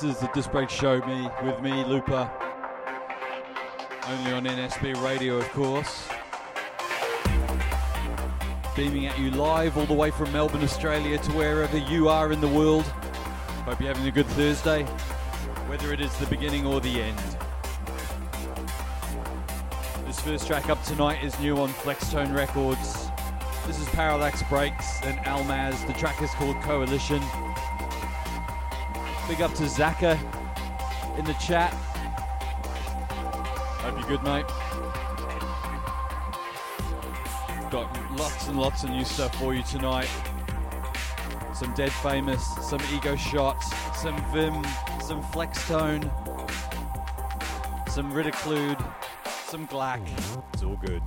This is the Disc Break Show, me with me, Looper. Only on NSB Radio, of course. Beaming at you live all the way from Melbourne, Australia to wherever you are in the world. Hope you're having a good Thursday, whether it is the beginning or the end. This first track up tonight is new on Flextone Records. This is Parallax Breaks and Almaz. The track is called Coalition. Big up to Zaka in the chat. Hope you're good, mate. Got lots and lots of new stuff for you tonight. Some Dead Famous, some Ego Shots, some Vim, some Flextone, some Ridiclude, some Glack. It's all good.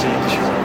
See the show.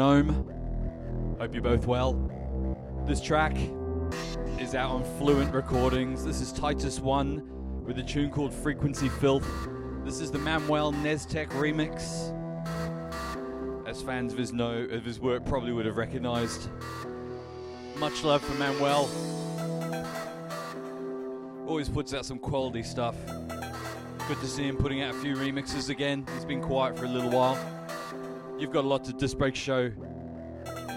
Metronome. Hope you're both well. This track is out on Fluent Recordings. This is Titus One with a tune called Frequency Filth. This is the Manuel Neztek remix. As fans of his know of his work probably would have recognized. Much love for Manuel. Always puts out some quality stuff. Good to see him putting out a few remixes again. He's been quiet for a little while. You've got a lot to Disc Break Show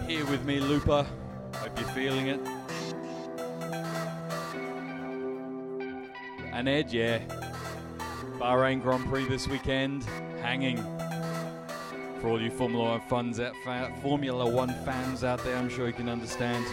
here with me, Looper. Hope you're feeling it. And Ed, yeah. Bahrain Grand Prix this weekend, hanging. For all you Formula One out, Formula One fans out there, I'm sure you can understand.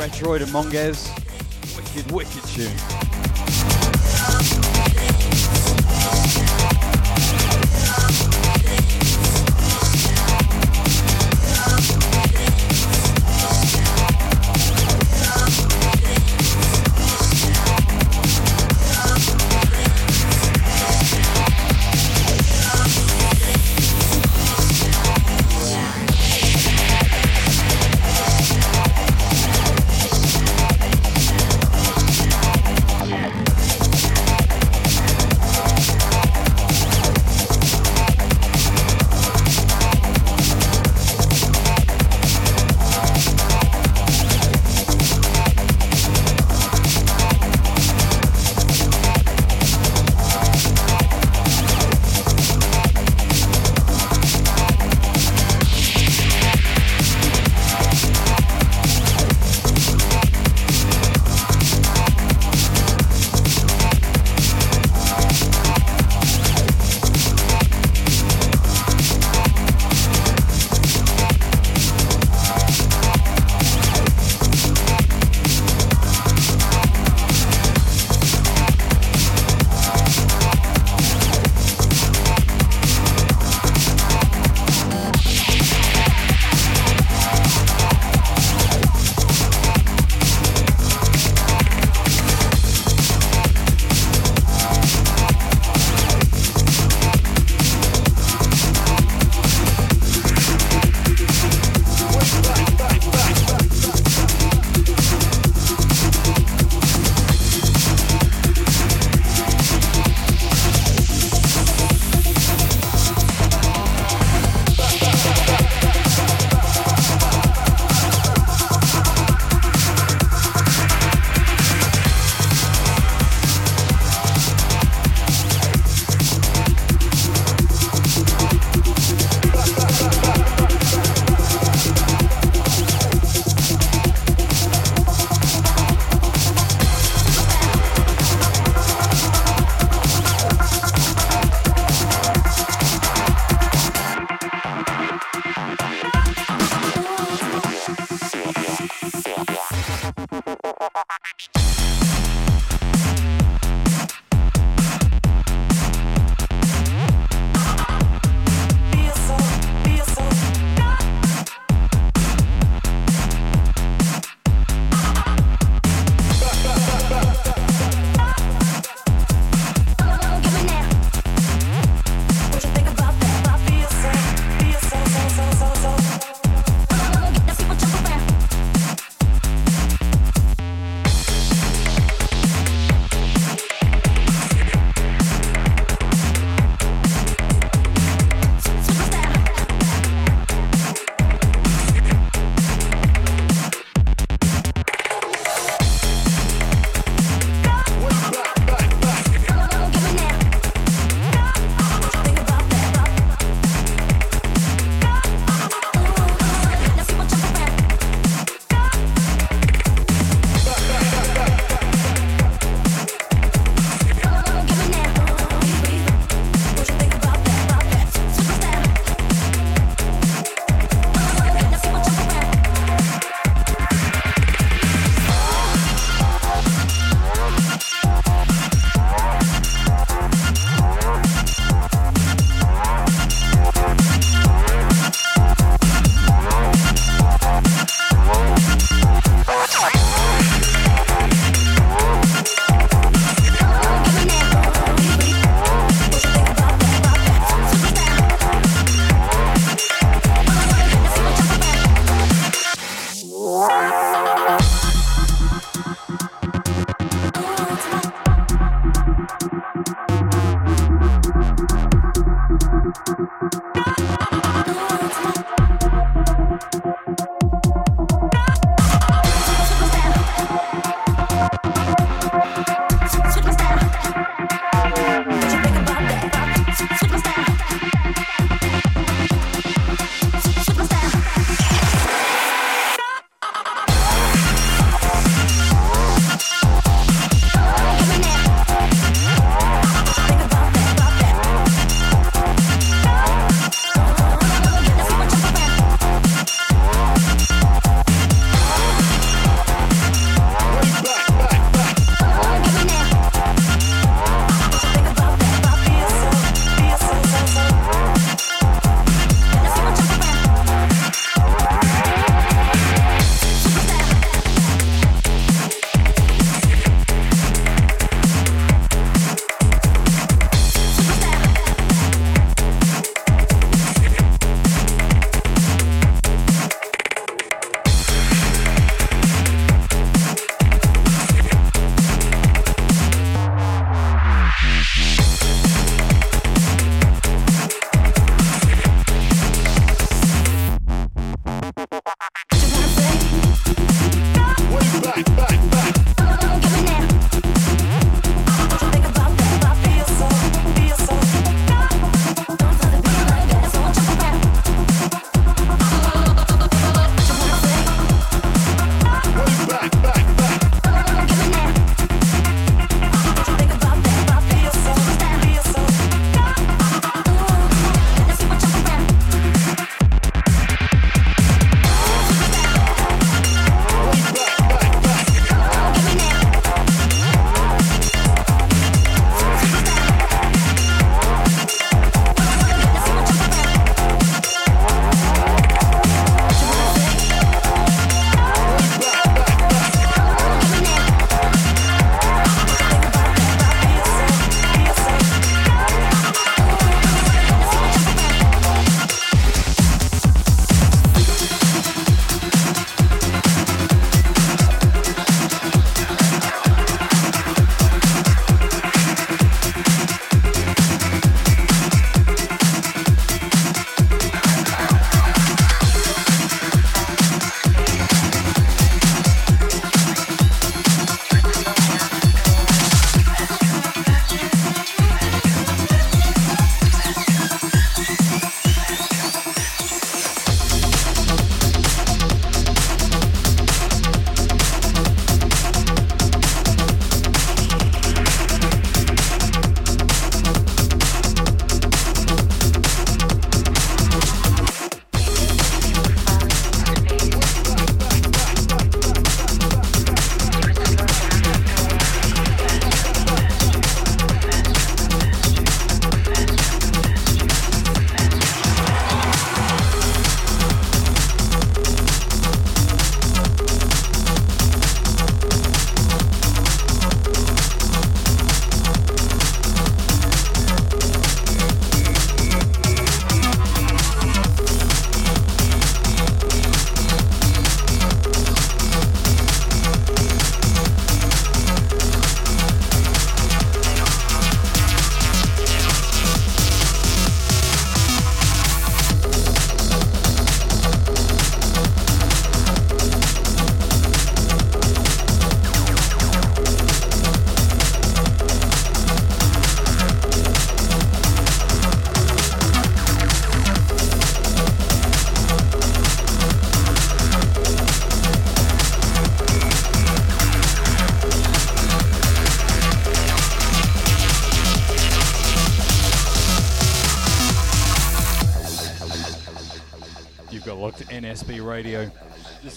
Retroid and Monges.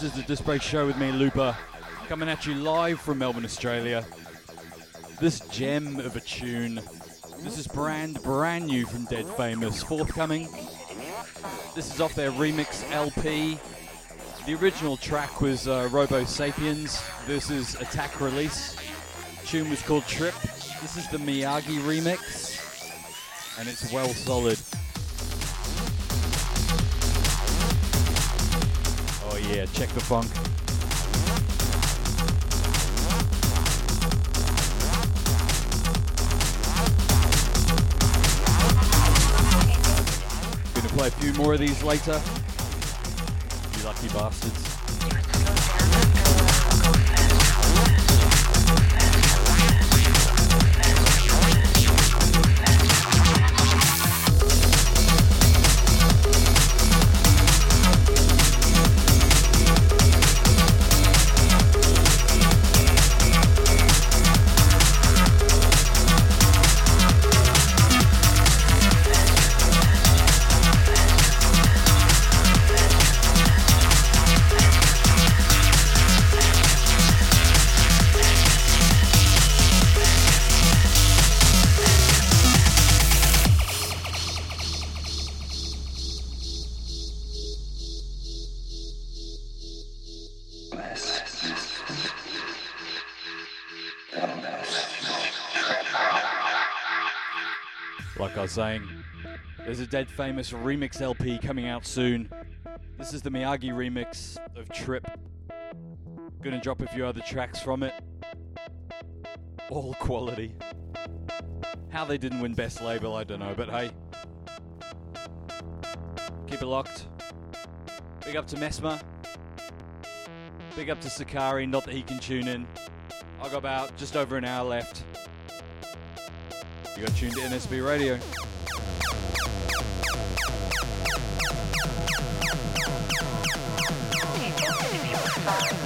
Is the Break Show with me, Looper, coming at you live from Melbourne, Australia. This gem of a tune. This is brand brand new from Dead Famous, forthcoming. This is off their remix LP. The original track was uh, Robo Sapiens versus Attack Release. The tune was called Trip. This is the Miyagi remix, and it's well solid. The funk. Gonna play a few more of these later. You lucky bastards. Dead Famous remix LP coming out soon. This is the Miyagi remix of Trip. Gonna drop a few other tracks from it. All quality. How they didn't win Best Label, I don't know, but hey. Keep it locked. Big up to Mesmer. Big up to Sakari, not that he can tune in. I've got about just over an hour left. You got tuned to NSB Radio. 다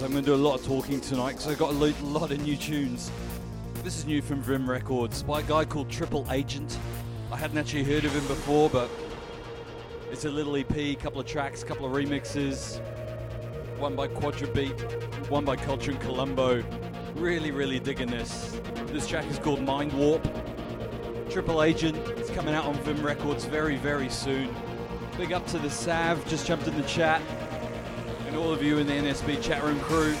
going to do a lot of talking tonight because I've got a lo- lot of new tunes. This is new from Vim Records by a guy called Triple Agent. I hadn't actually heard of him before, but it's a little EP, a couple of tracks, a couple of remixes. One by Quadrabeat, one by Culture and Colombo. Really, really digging this. This track is called Mind Warp. Triple Agent, it's coming out on Vim Records very, very soon. Big up to the Sav, just jumped in the chat of you in the NSB chat room crew.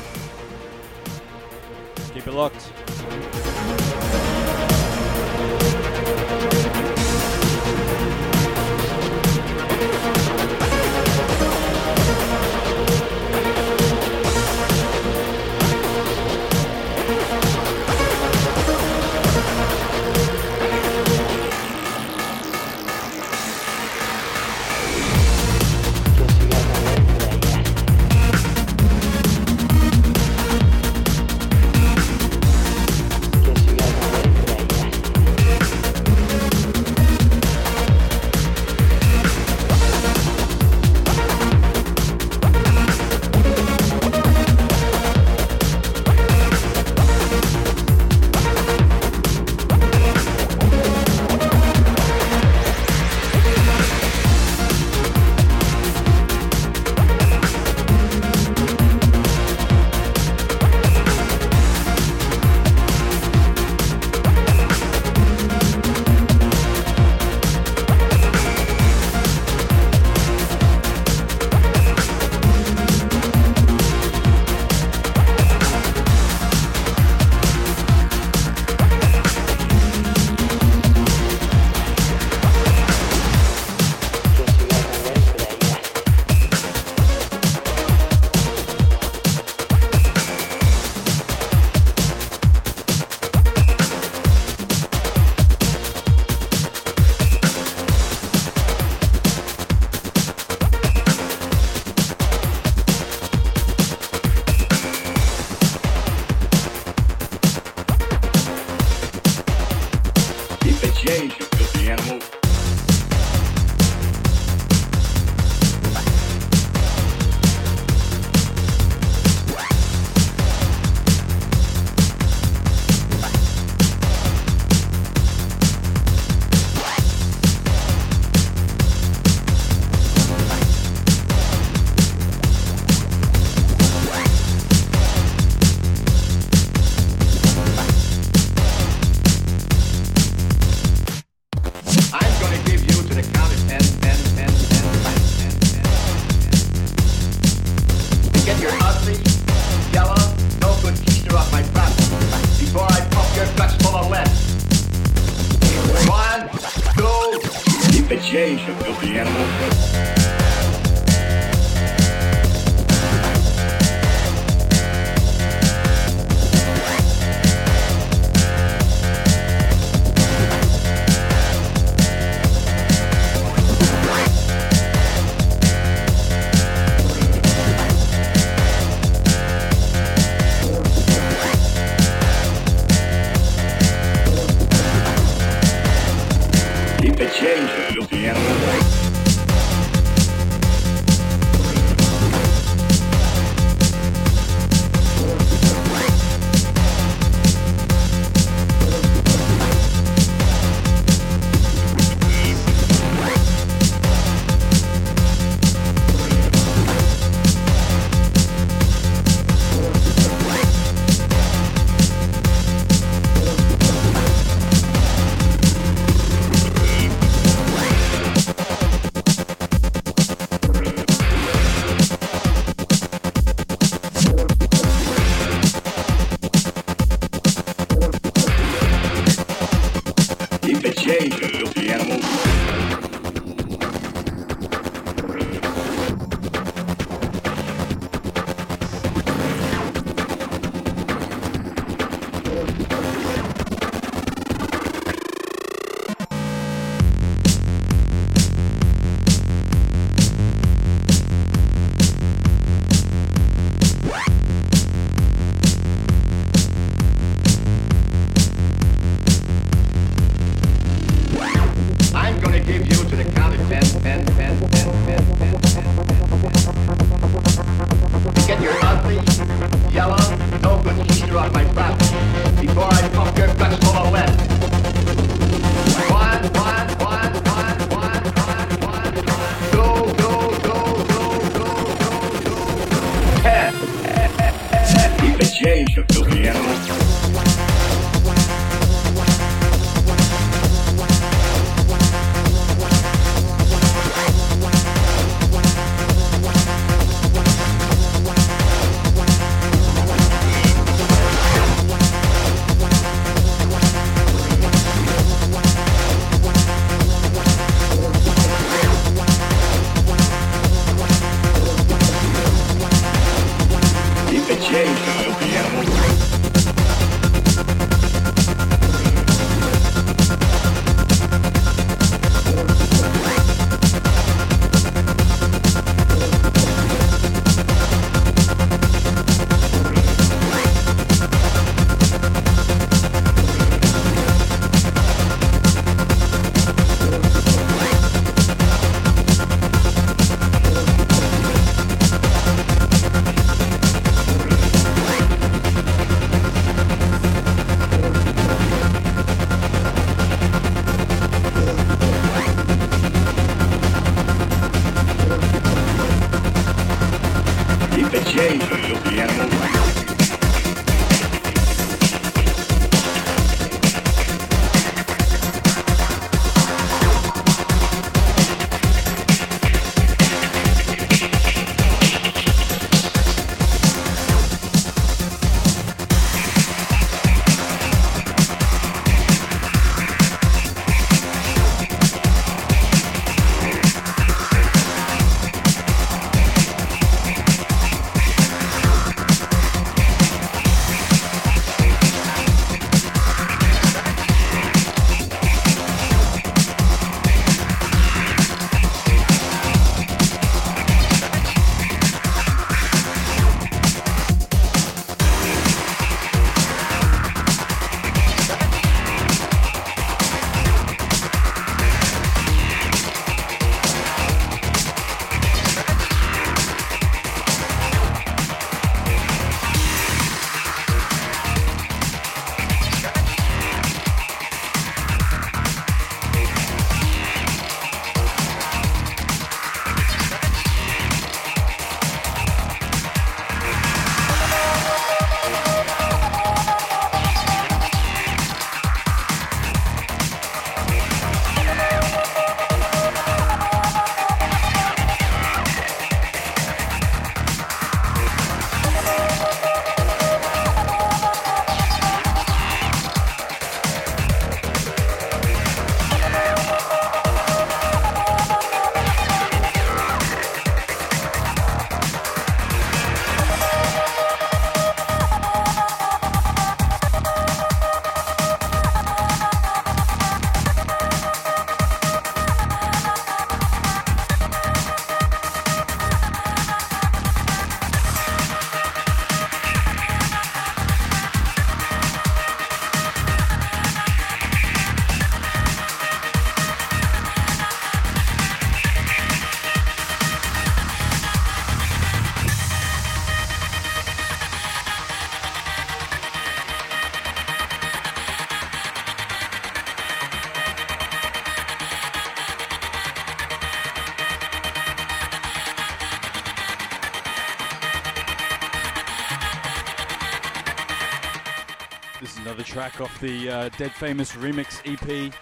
track off the uh, Dead Famous Remix EP.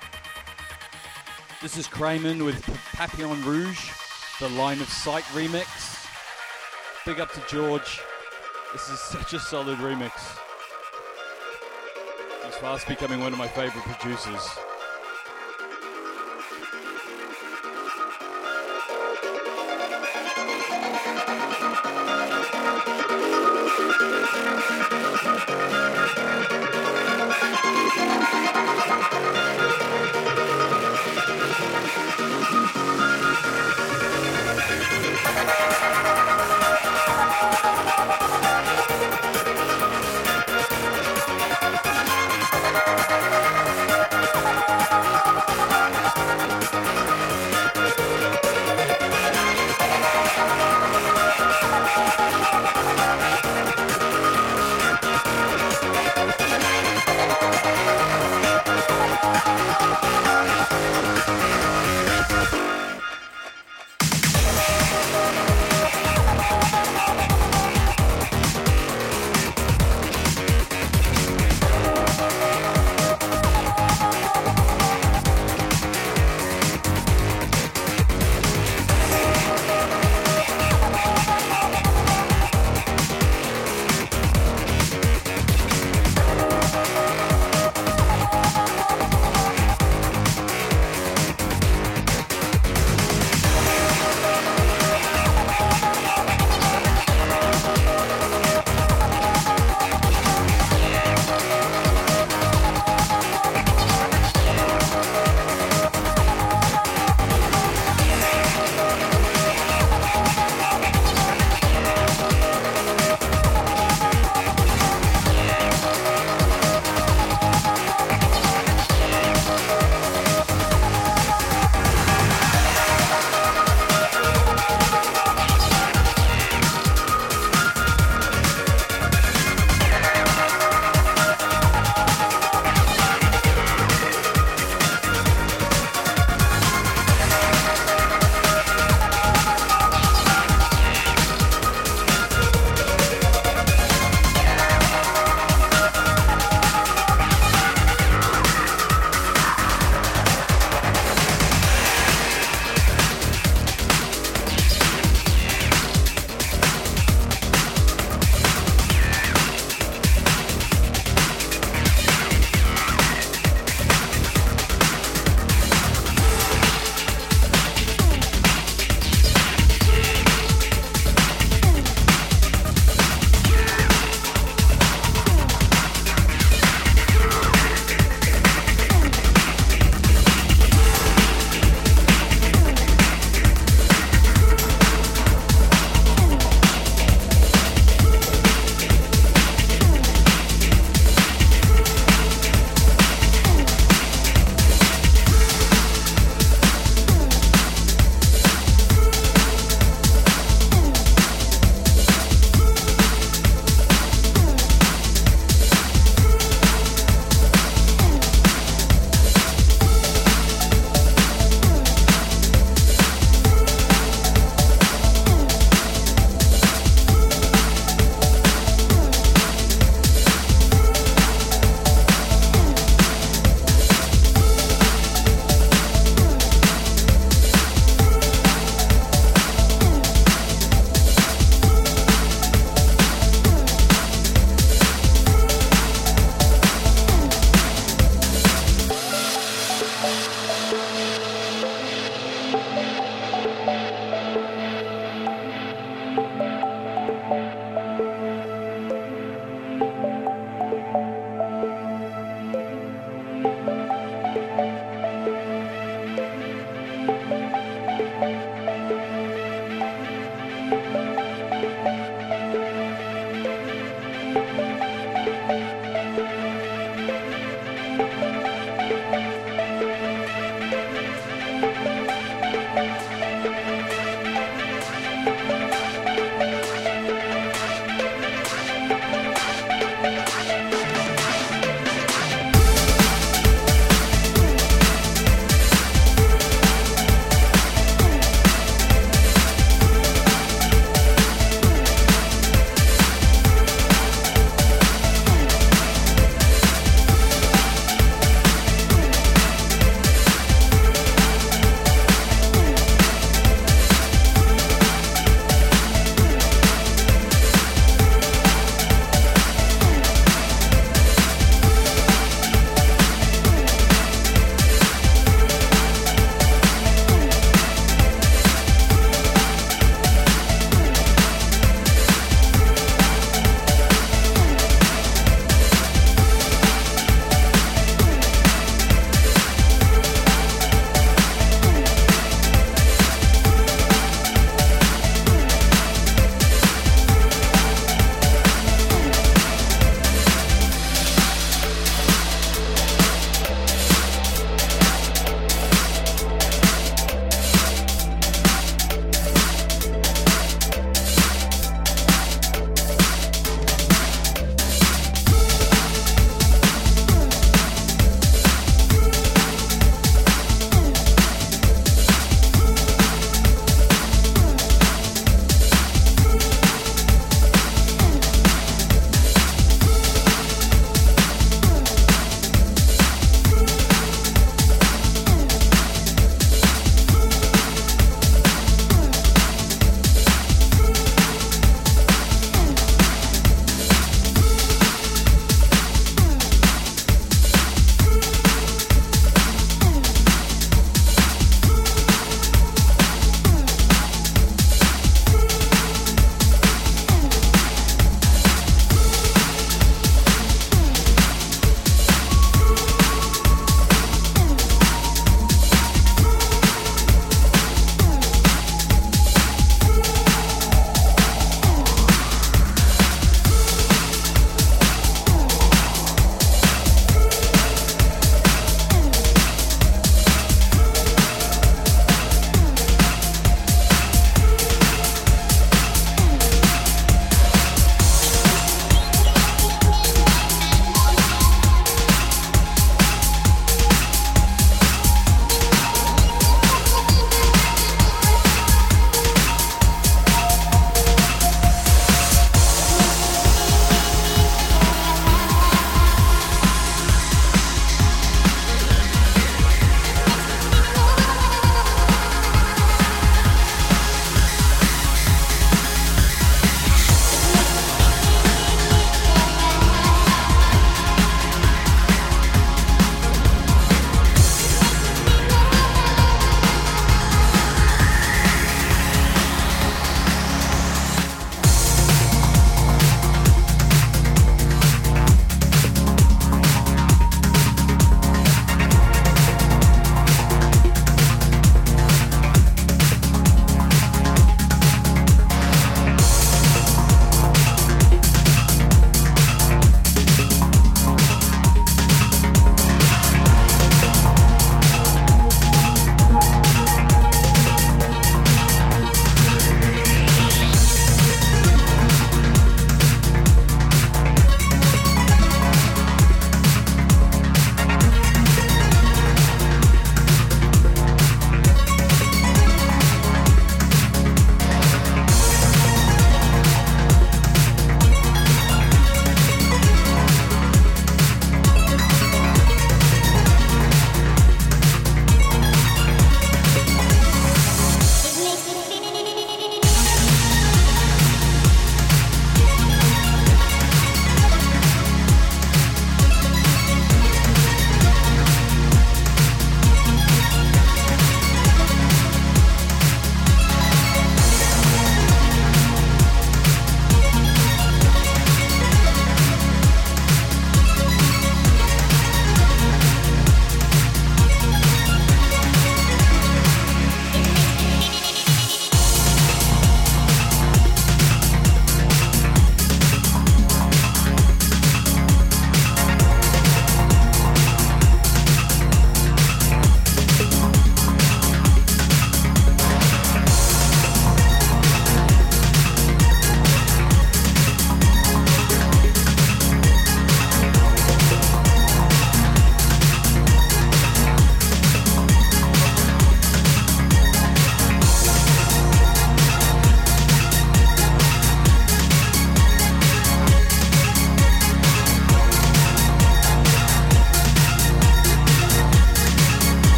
This is Kramen with Papillon Rouge, the Line of Sight remix. Big up to George. This is such a solid remix. He's fast becoming one of my favorite producers.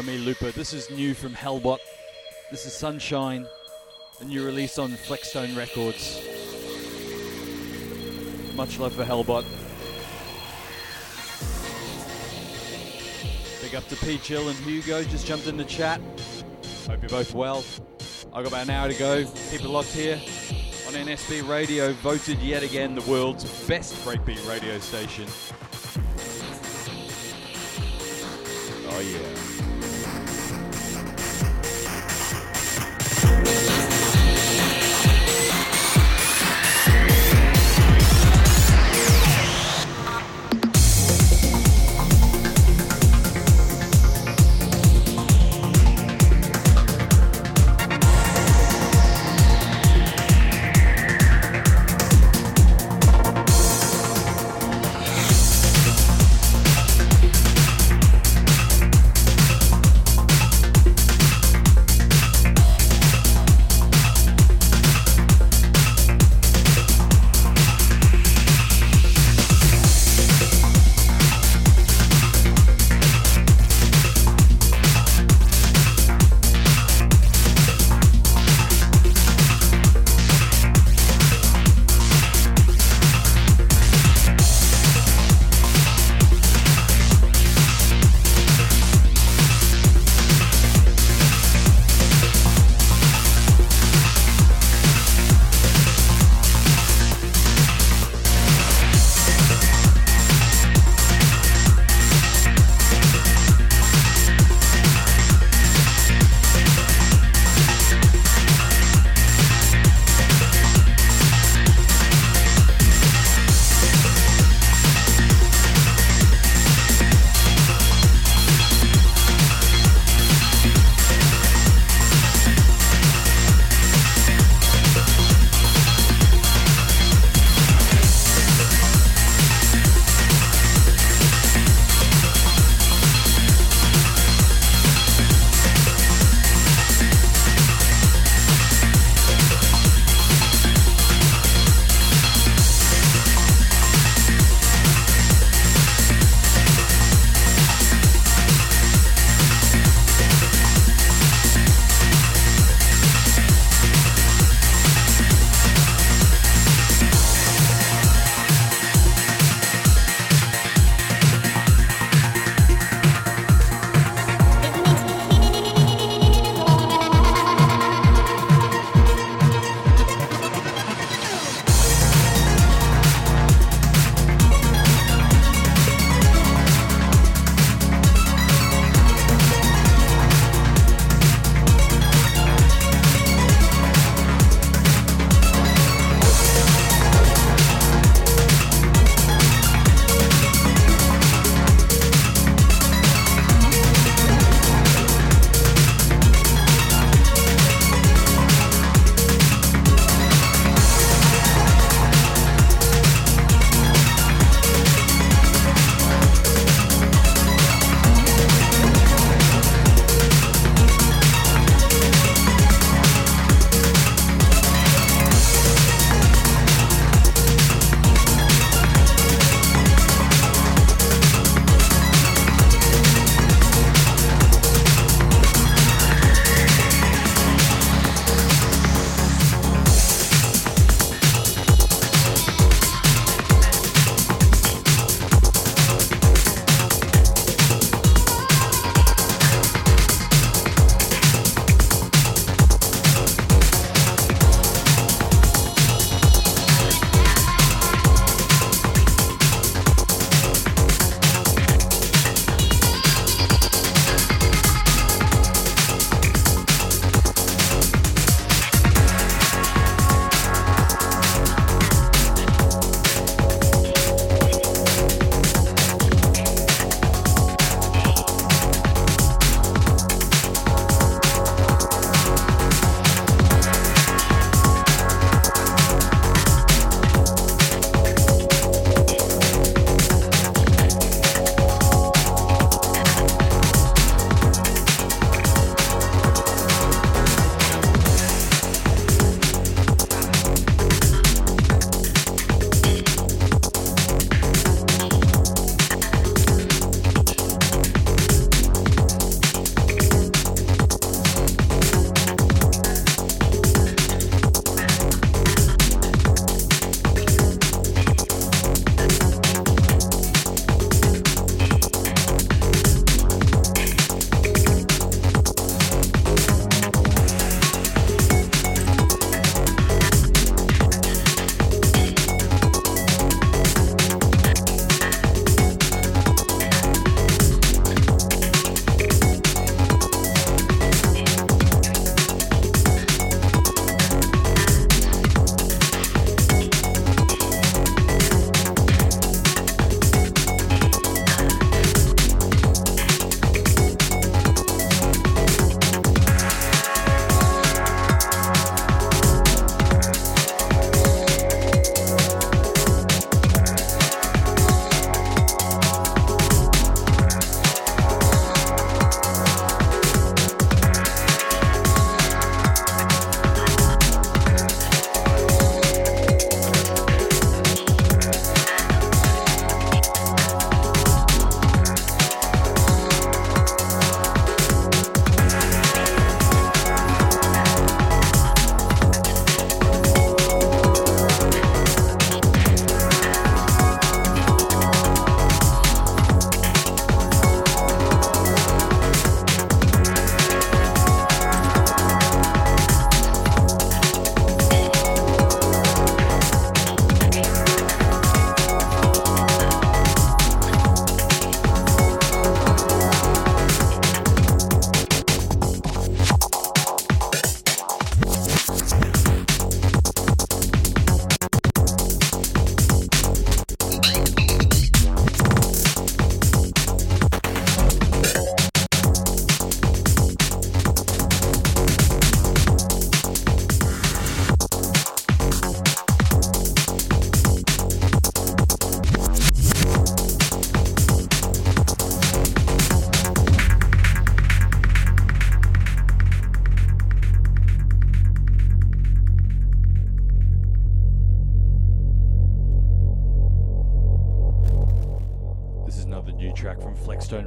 By me, Looper. This is new from Hellbot. This is Sunshine, a new release on Flexstone Records. Much love for Hellbot. Big up to P Chill and Hugo, just jumped in the chat. Hope you're both well. I've got about an hour to go. Keep it locked here on NSB Radio, voted yet again the world's best breakbeat radio station.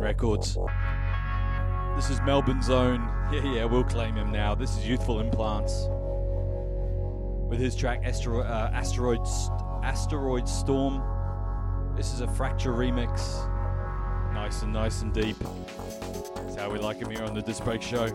Records. This is Melbourne's own. Yeah, yeah, we'll claim him now. This is Youthful Implants with his track Astero- uh, Asteroid, Asteroid Storm. This is a Fracture remix. Nice and nice and deep. That's how we like him here on the Disc Break Show.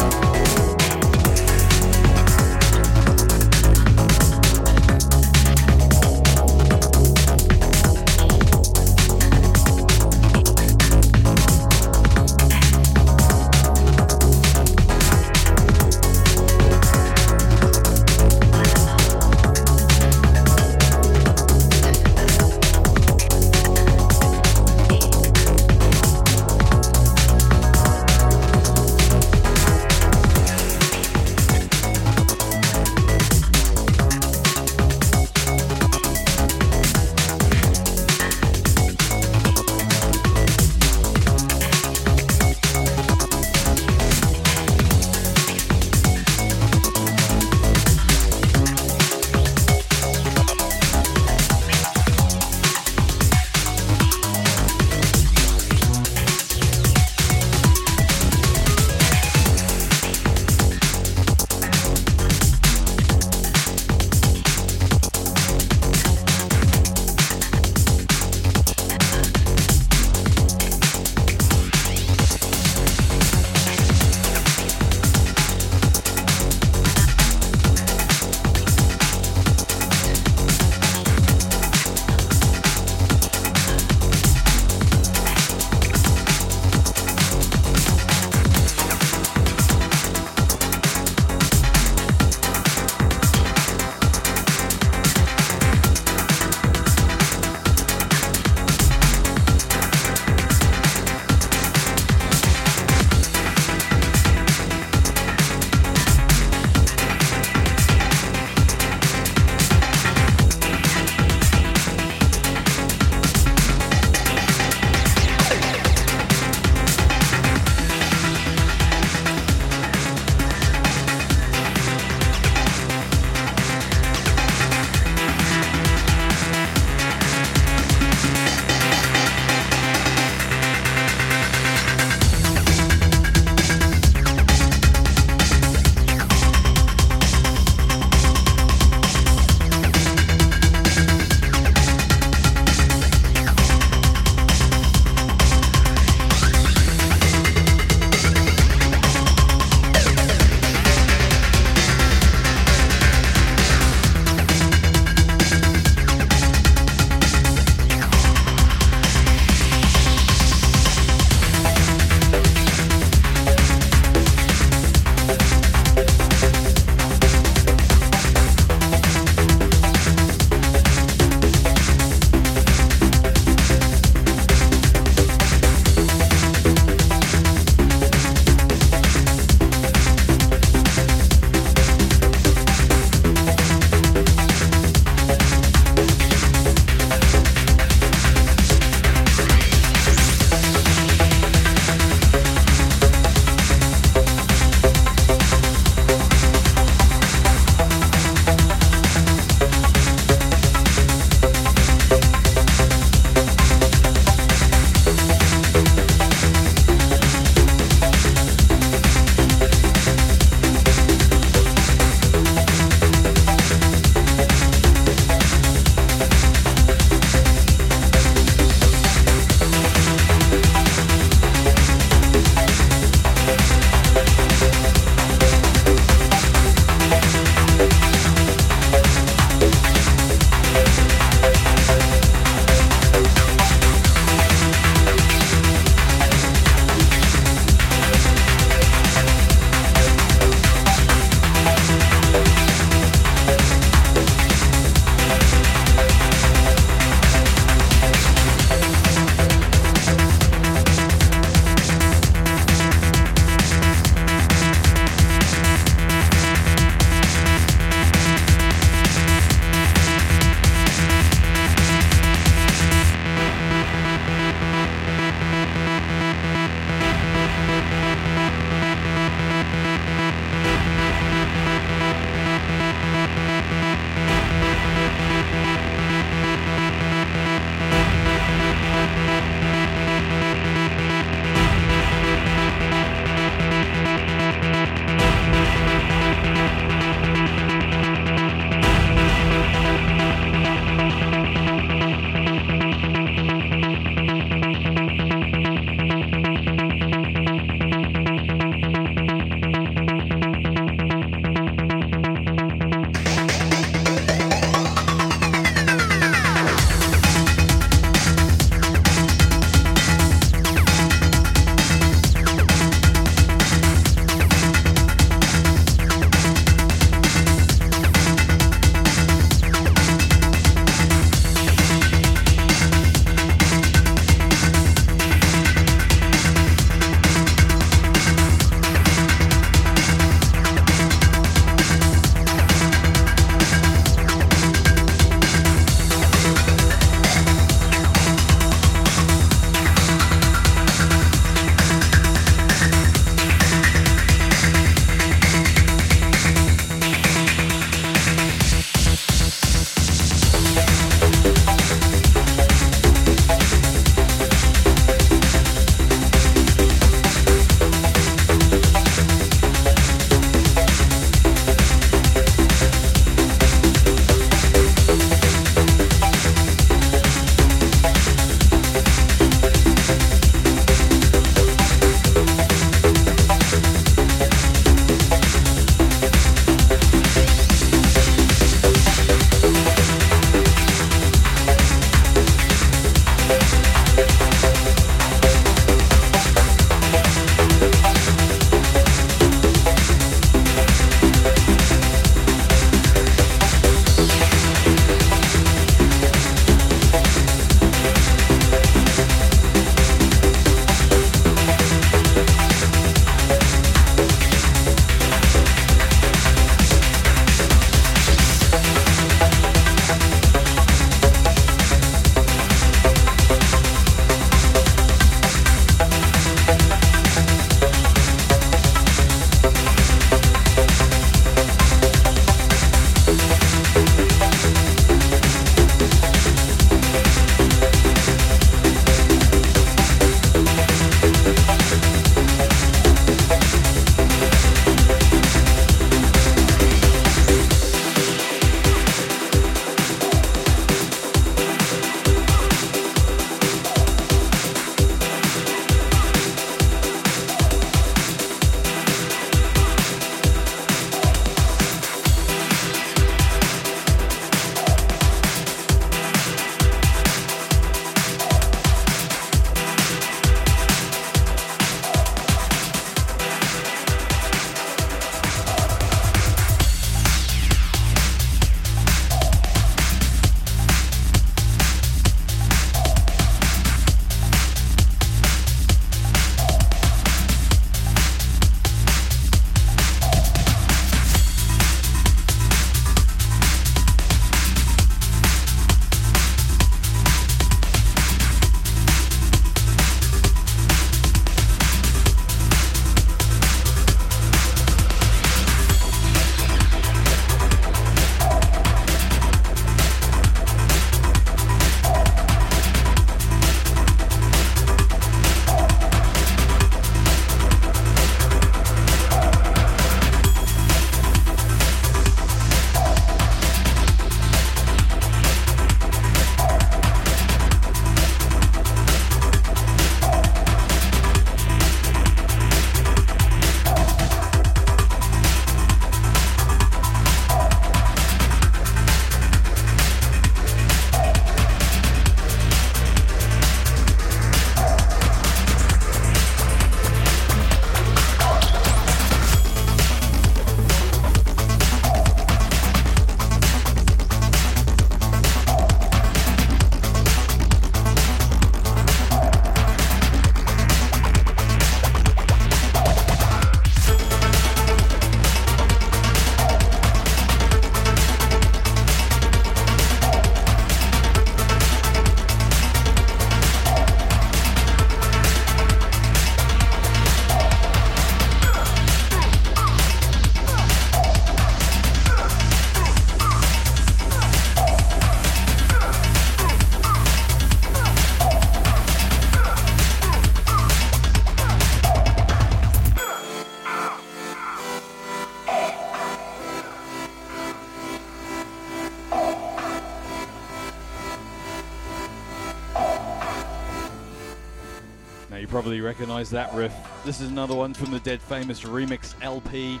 Probably recognize that riff. This is another one from the Dead Famous Remix LP.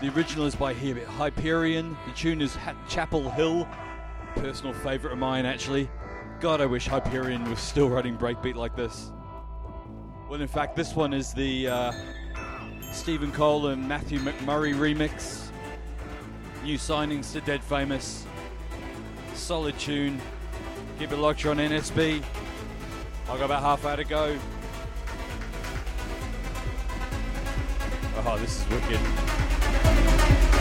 The original is by Hyperion. The tune is ha- Chapel Hill. Personal favorite of mine, actually. God, I wish Hyperion was still running breakbeat like this. Well, in fact, this one is the uh, Stephen Cole and Matthew McMurray remix. New signings to Dead Famous. Solid tune. Keep it locked on NSB. I've got about half hour to go. Oh, this is wicked.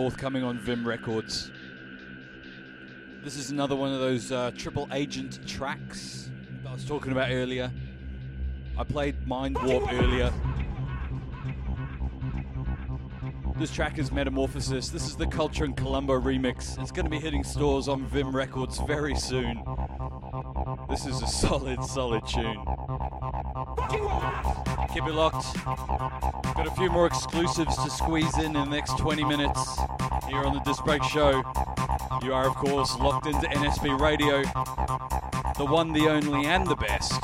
Forthcoming on Vim Records. This is another one of those uh, triple agent tracks that I was talking about earlier. I played Mind Warp earlier. This track is Metamorphosis. This is the Culture and Colombo remix. It's going to be hitting stores on Vim Records very soon. This is a solid, solid tune. Keep it locked. Got a few more exclusives to squeeze in in the next 20 minutes here on the Disc Break Show. You are, of course, locked into NSB Radio, the one, the only, and the best.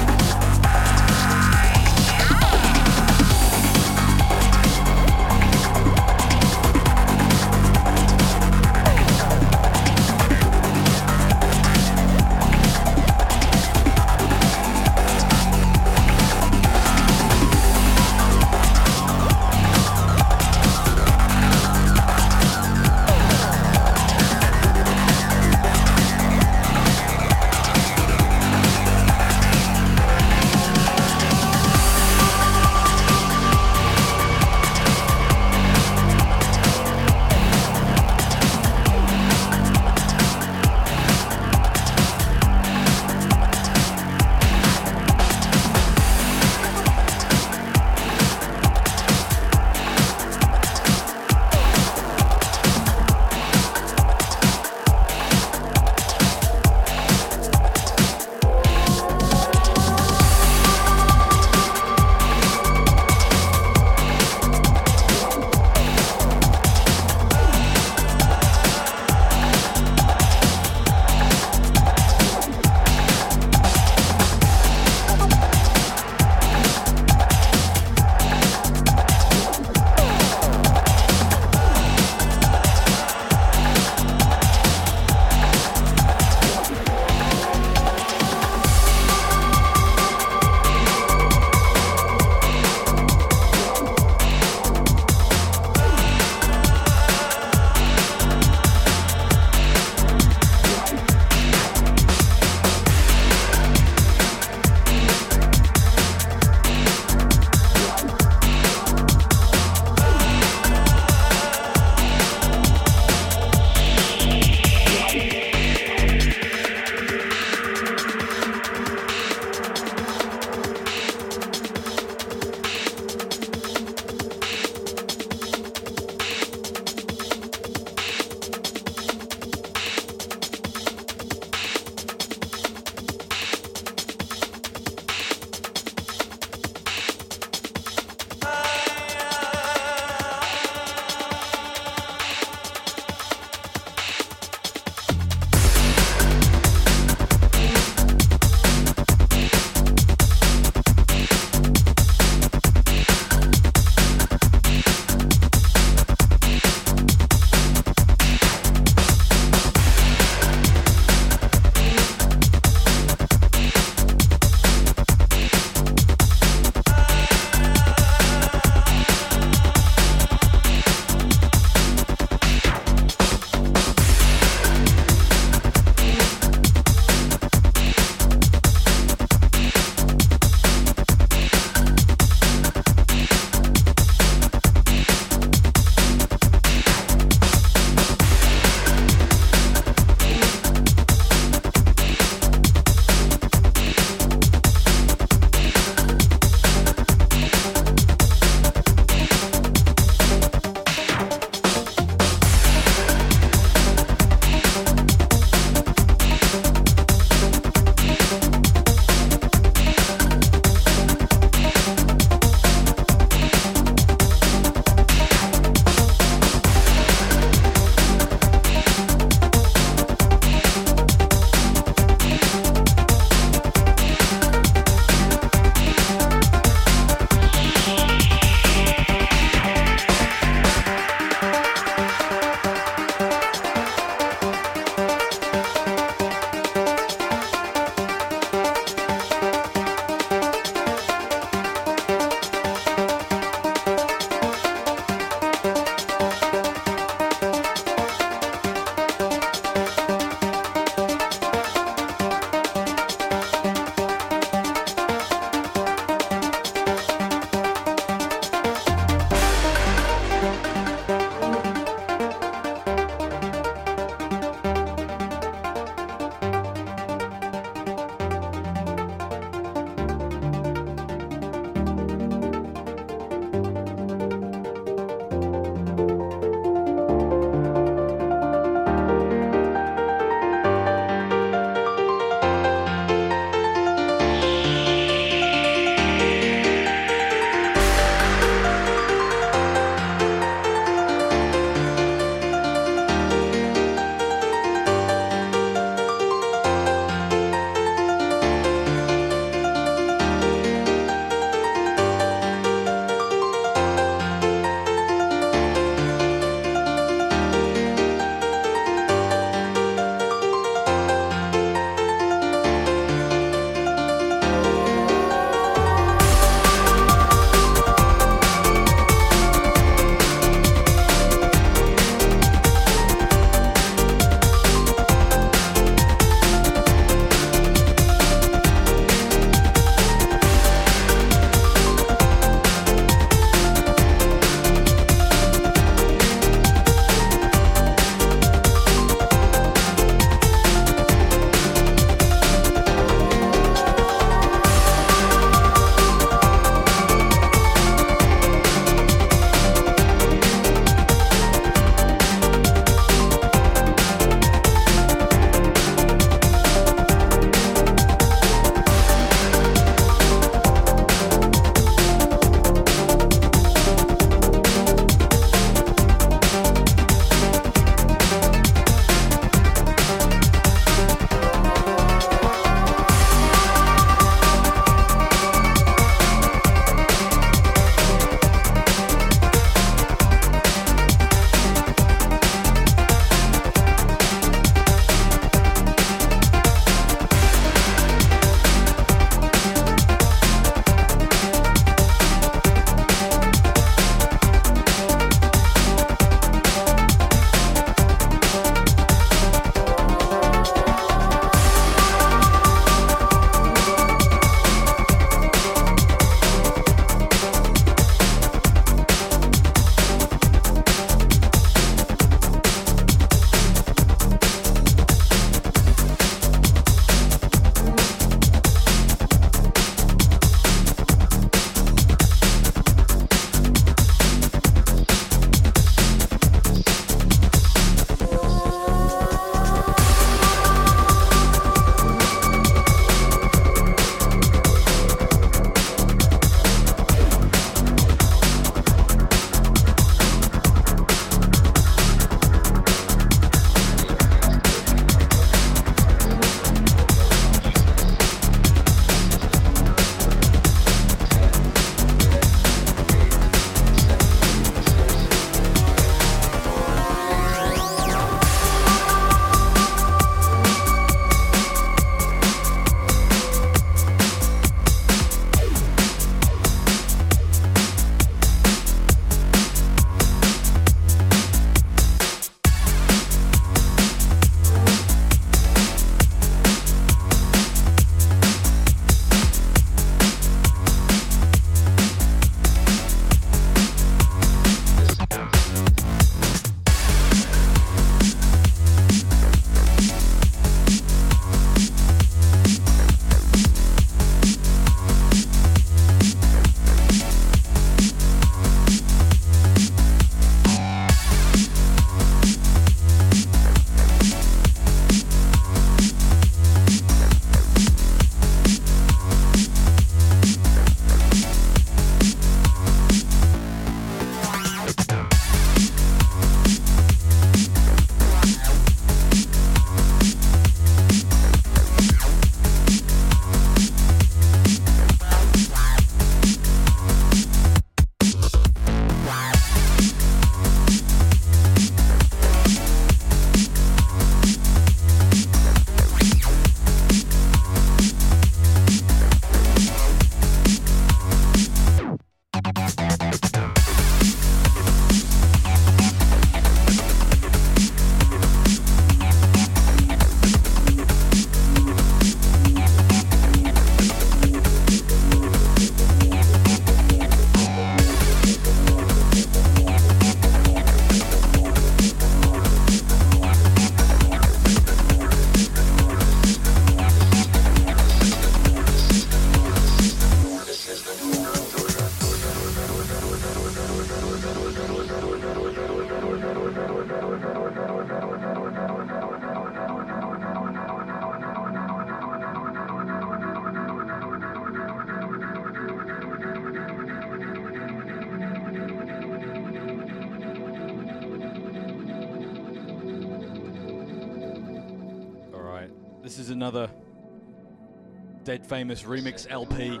Dead Famous remix LP.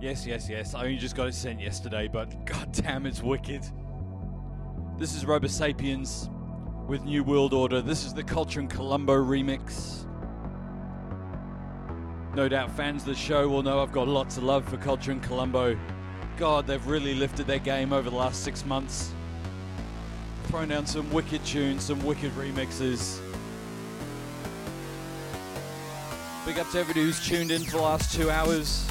Yes, yes, yes. I only just got it sent yesterday, but god damn, it's wicked. This is Robo Sapiens with New World Order. This is the Culture and Colombo remix. No doubt fans of the show will know I've got lots of love for Culture and Colombo. God, they've really lifted their game over the last six months. Thrown down some wicked tunes, some wicked remixes. Big up to everybody who's tuned in for the last two hours.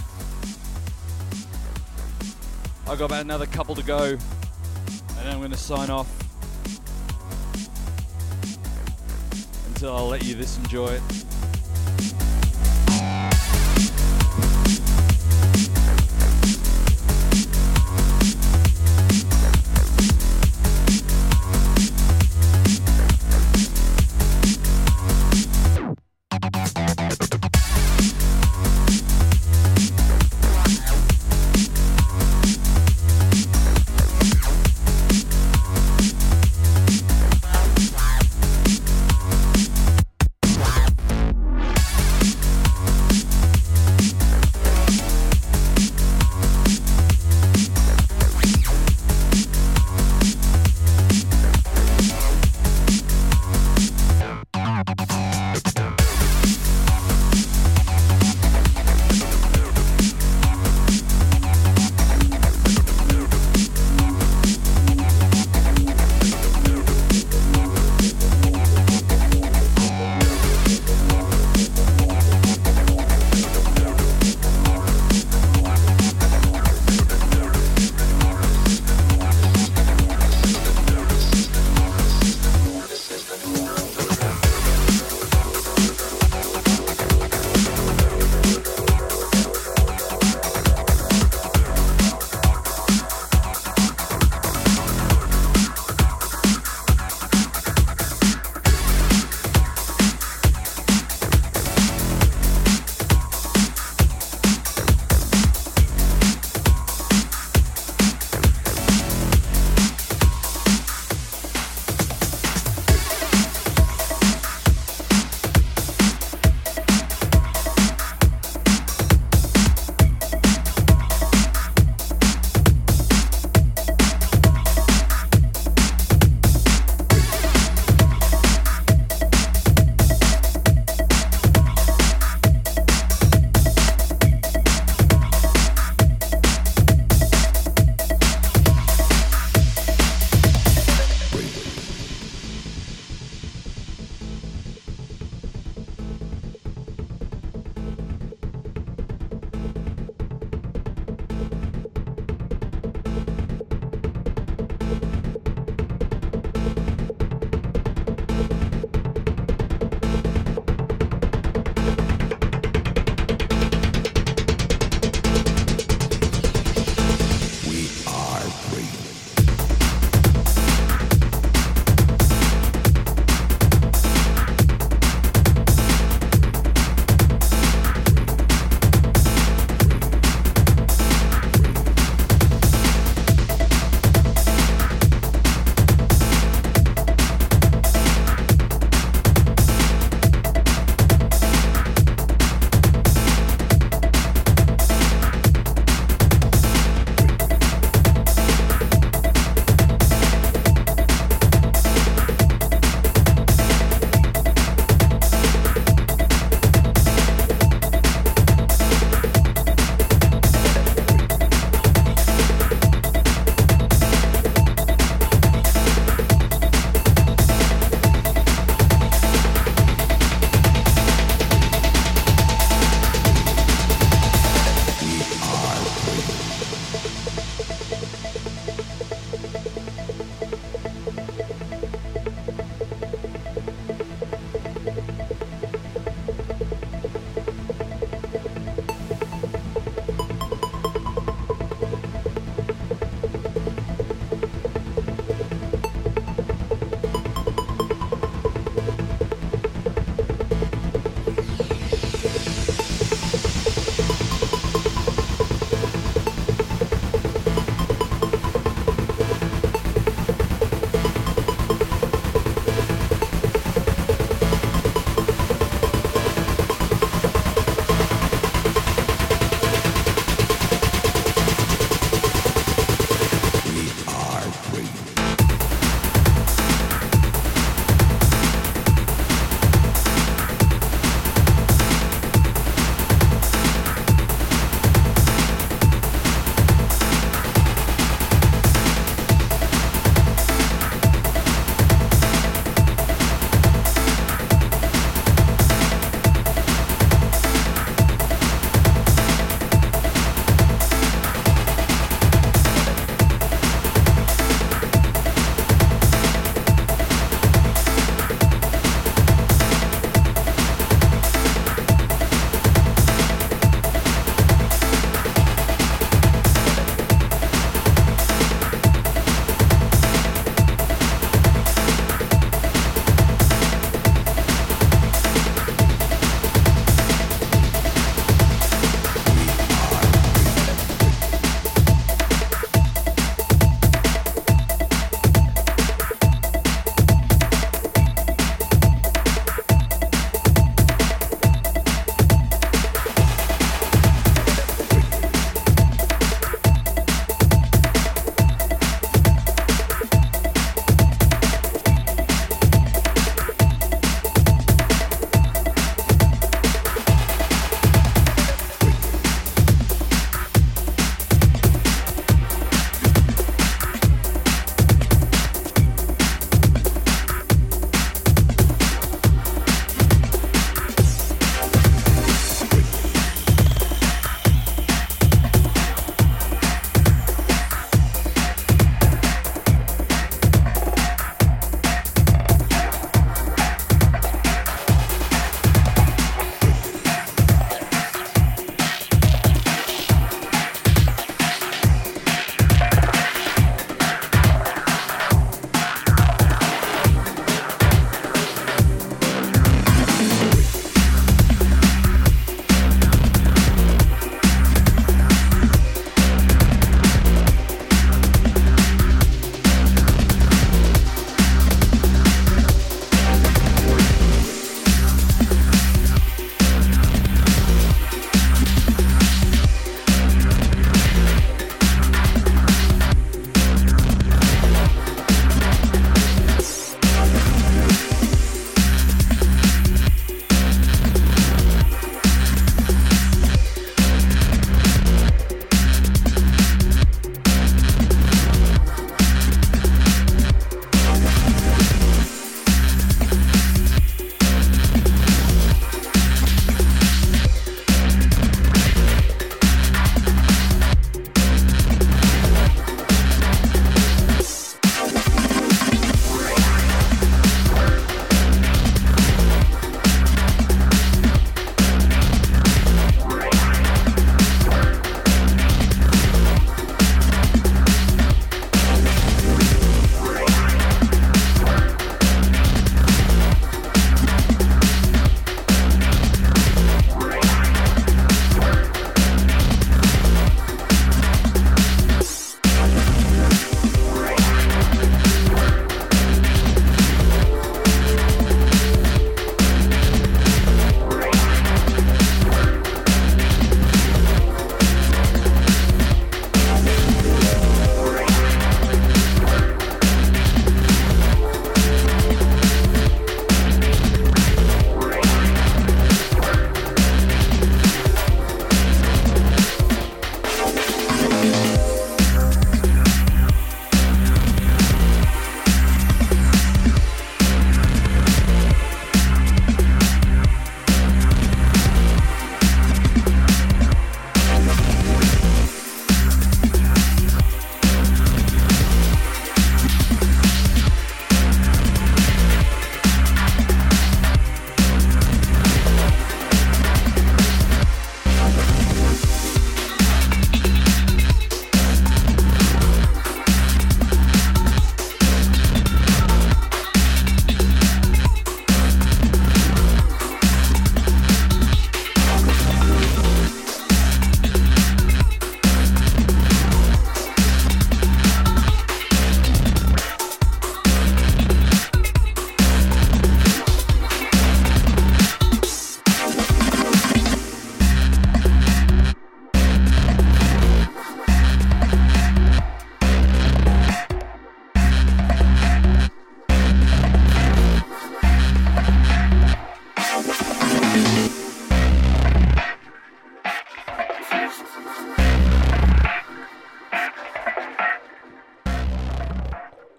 I've got about another couple to go, and then I'm going to sign off. Until I'll let you this enjoy it.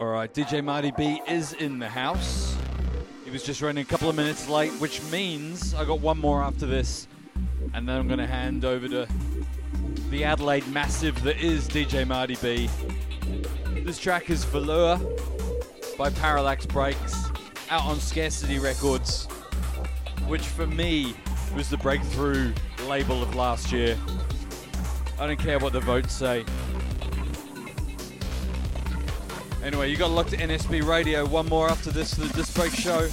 Right, DJ Marty B is in the house. He was just running a couple of minutes late, which means I got one more after this. And then I'm going to hand over to the Adelaide massive that is DJ Marty B. This track is Velour by Parallax Breaks, out on Scarcity Records, which for me was the breakthrough label of last year. I don't care what the votes say. Anyway, you got locked to NSB Radio. One more after this, the Disc Break Show.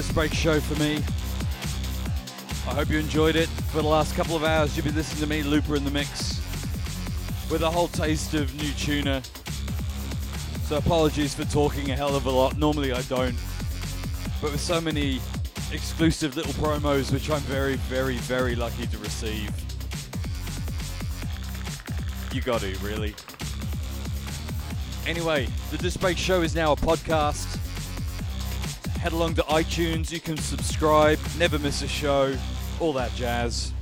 Disc Break show for me. I hope you enjoyed it. For the last couple of hours, you've been listening to me, Looper in the Mix, with a whole taste of new tuna. So apologies for talking a hell of a lot. Normally I don't. But with so many exclusive little promos, which I'm very, very, very lucky to receive. You got to, really. Anyway, the Disc Break Show is now a podcast. Head along to iTunes, you can subscribe, never miss a show, all that jazz.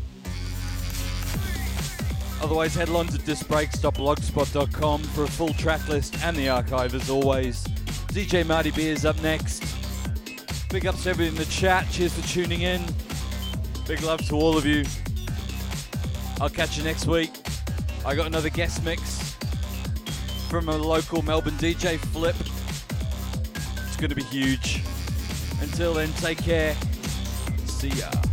Otherwise, head along to discbreaks.blogspot.com for a full track list and the archive as always. DJ Marty B is up next. Big ups to everyone in the chat. Cheers for tuning in. Big love to all of you. I'll catch you next week. I got another guest mix from a local Melbourne DJ, Flip. It's going to be huge. Until then, take care. See ya.